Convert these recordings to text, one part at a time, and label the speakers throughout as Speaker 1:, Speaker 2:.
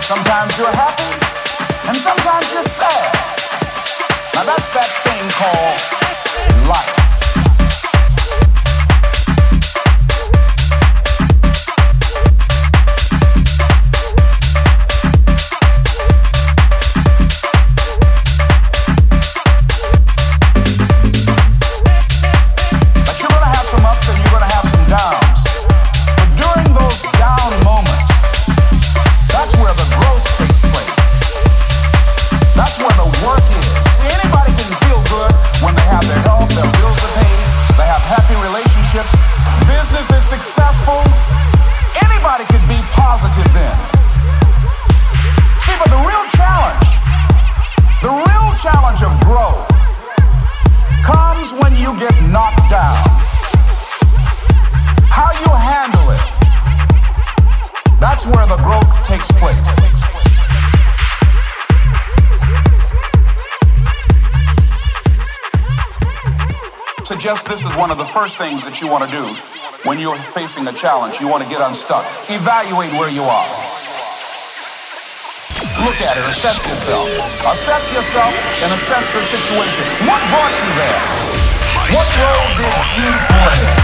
Speaker 1: Sometimes you're happy, and sometimes you're sad. Now that's that thing called life. this is one of the first things that you want to do when you're facing a challenge. You want to get unstuck. Evaluate where you are. Look at it, assess yourself. Assess yourself and assess the situation. What brought you there? What role did you play?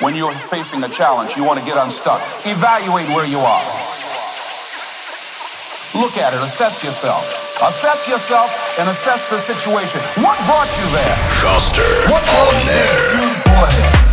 Speaker 1: when you're facing a challenge. You want to get unstuck. Evaluate where you are. Look at it, assess yourself. Assess yourself and assess the situation. What brought you there?
Speaker 2: Schuster
Speaker 1: what
Speaker 2: on there.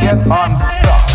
Speaker 2: get unstuck.